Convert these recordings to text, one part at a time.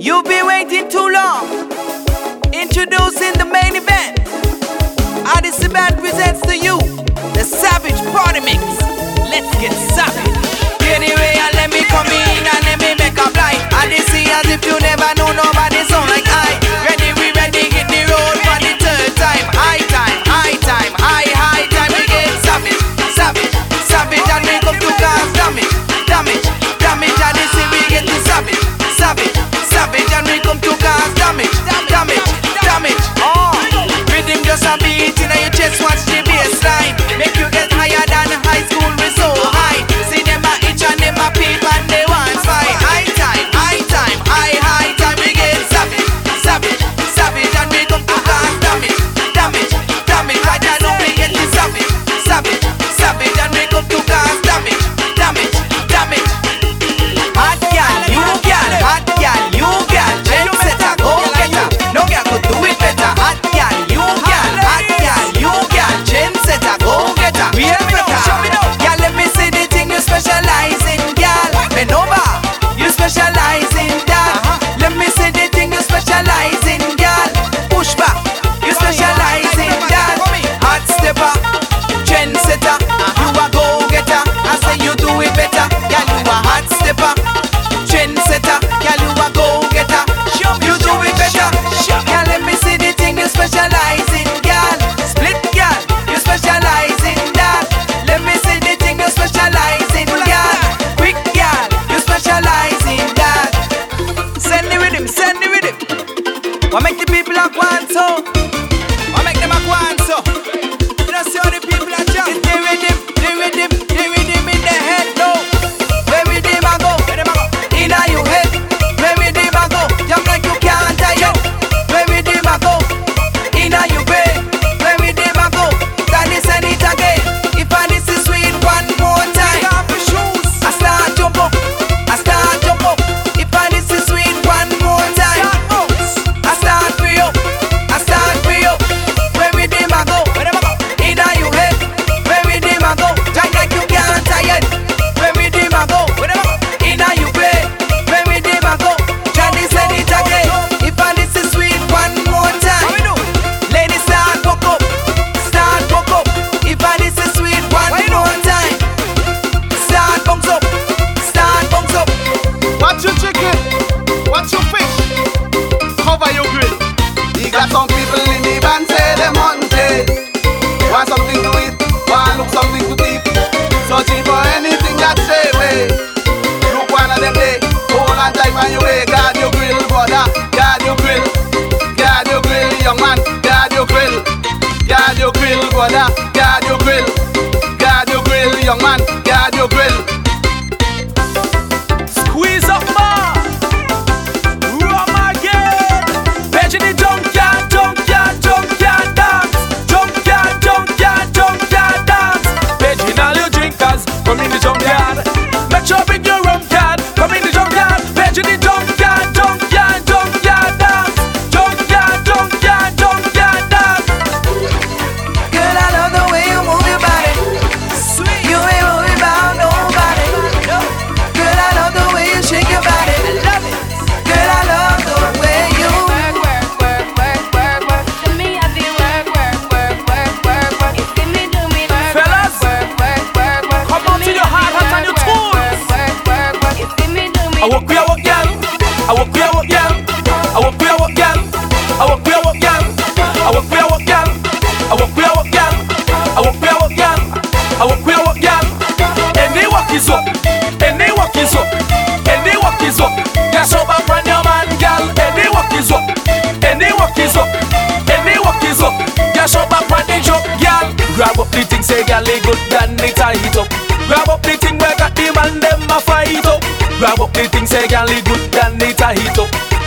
You've been waiting too long. Introducing the main event. Odisi Band presents to you the Savage Party Mix. Let's get savage. Get it ready.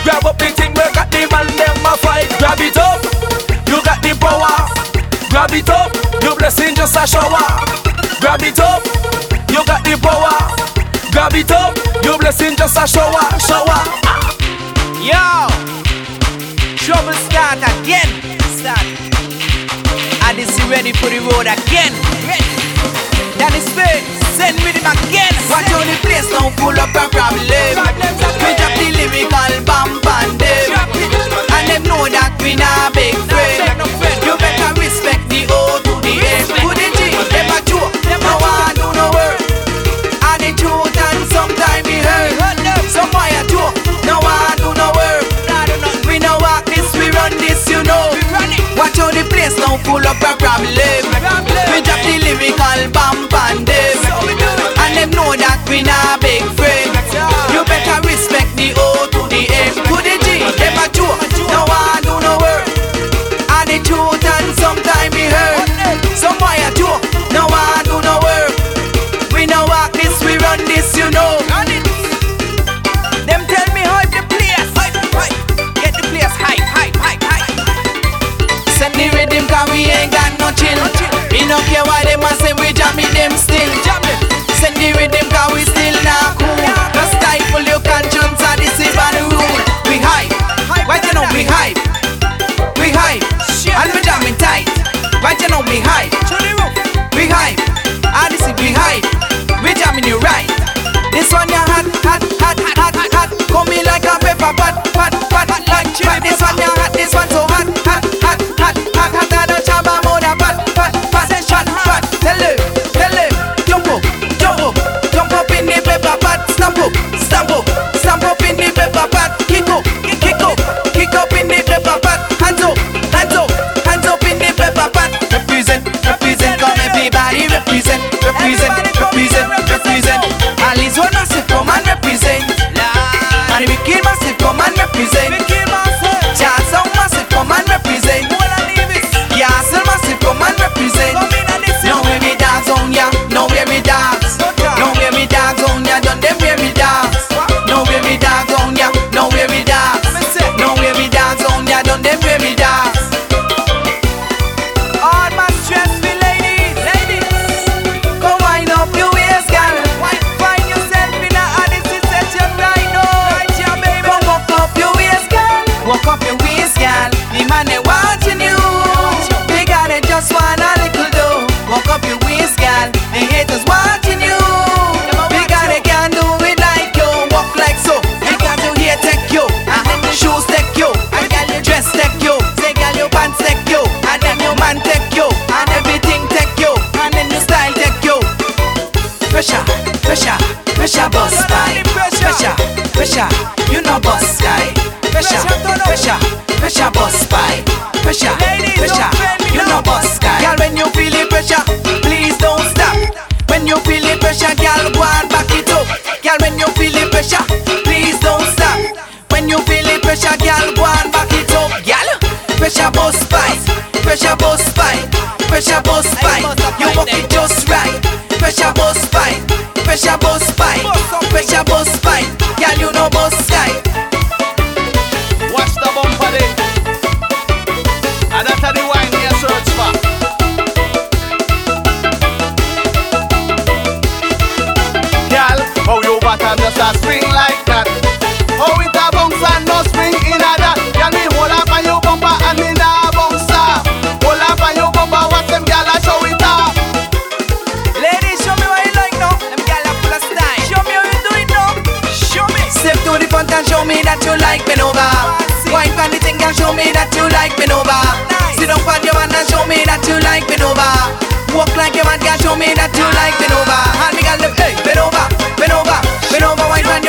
Grab up the thing, make at the man them a fight. Grab it up, you got the power. Grab it up, your blessing just a shower. Grab it up, you got the power. Grab it up, your blessing just a shower, shower. Yo, trouble start again. Start. And is ready for the road again. Danny Spade, send me them again. Watch only place, don't pull up and problem lyrical bump and And them know that we not big friend. show me that you like me over. Wine for the thing and show me that you like me over. Sit down for your and show me that you like me over. Walk like your man girl. show me that you like me over. And me girl, hey, bend over, bend over, bend over. Wine for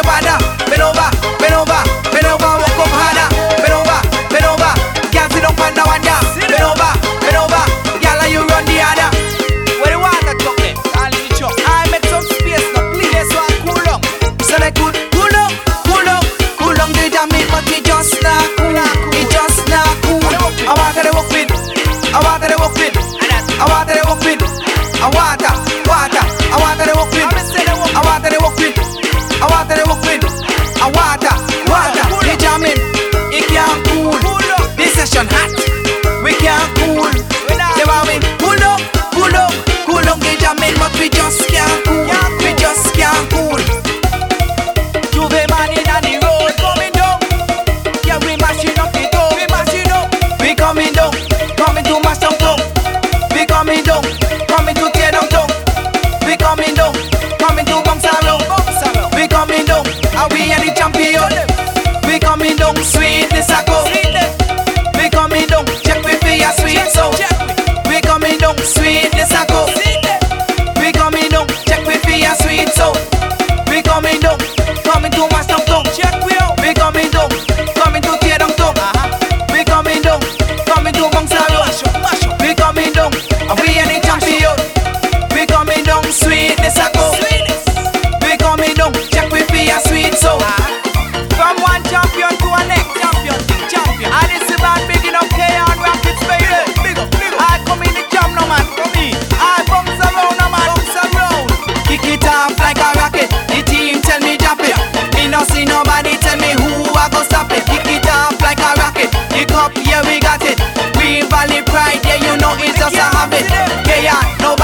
right there, you know it's just a habit. Yeah, yeah, no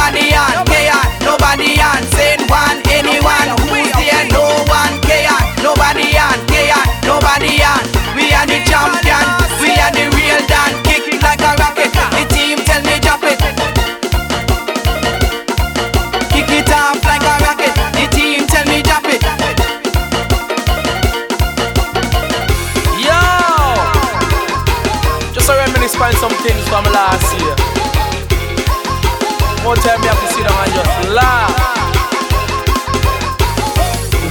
some things from last year. More time me have to sit down and just laugh.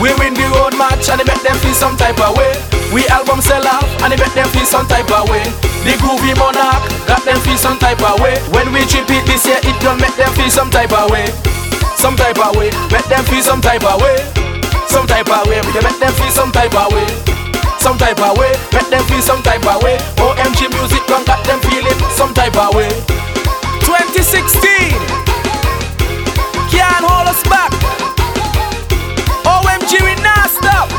We win the road match and it make them feel some type of way. We album sell out and it make them feel some type of way. The groovy monarch got them feel some type of way. When we trip it this year, it don't make them feel some type of way. Some type of way, make them feel some type of way. Some type of way, we make them feel some type of way. Some type of way, make them feel some type of way. OMG music done got them feeling some type of way. 2016 can't hold us back. OMG we not stop.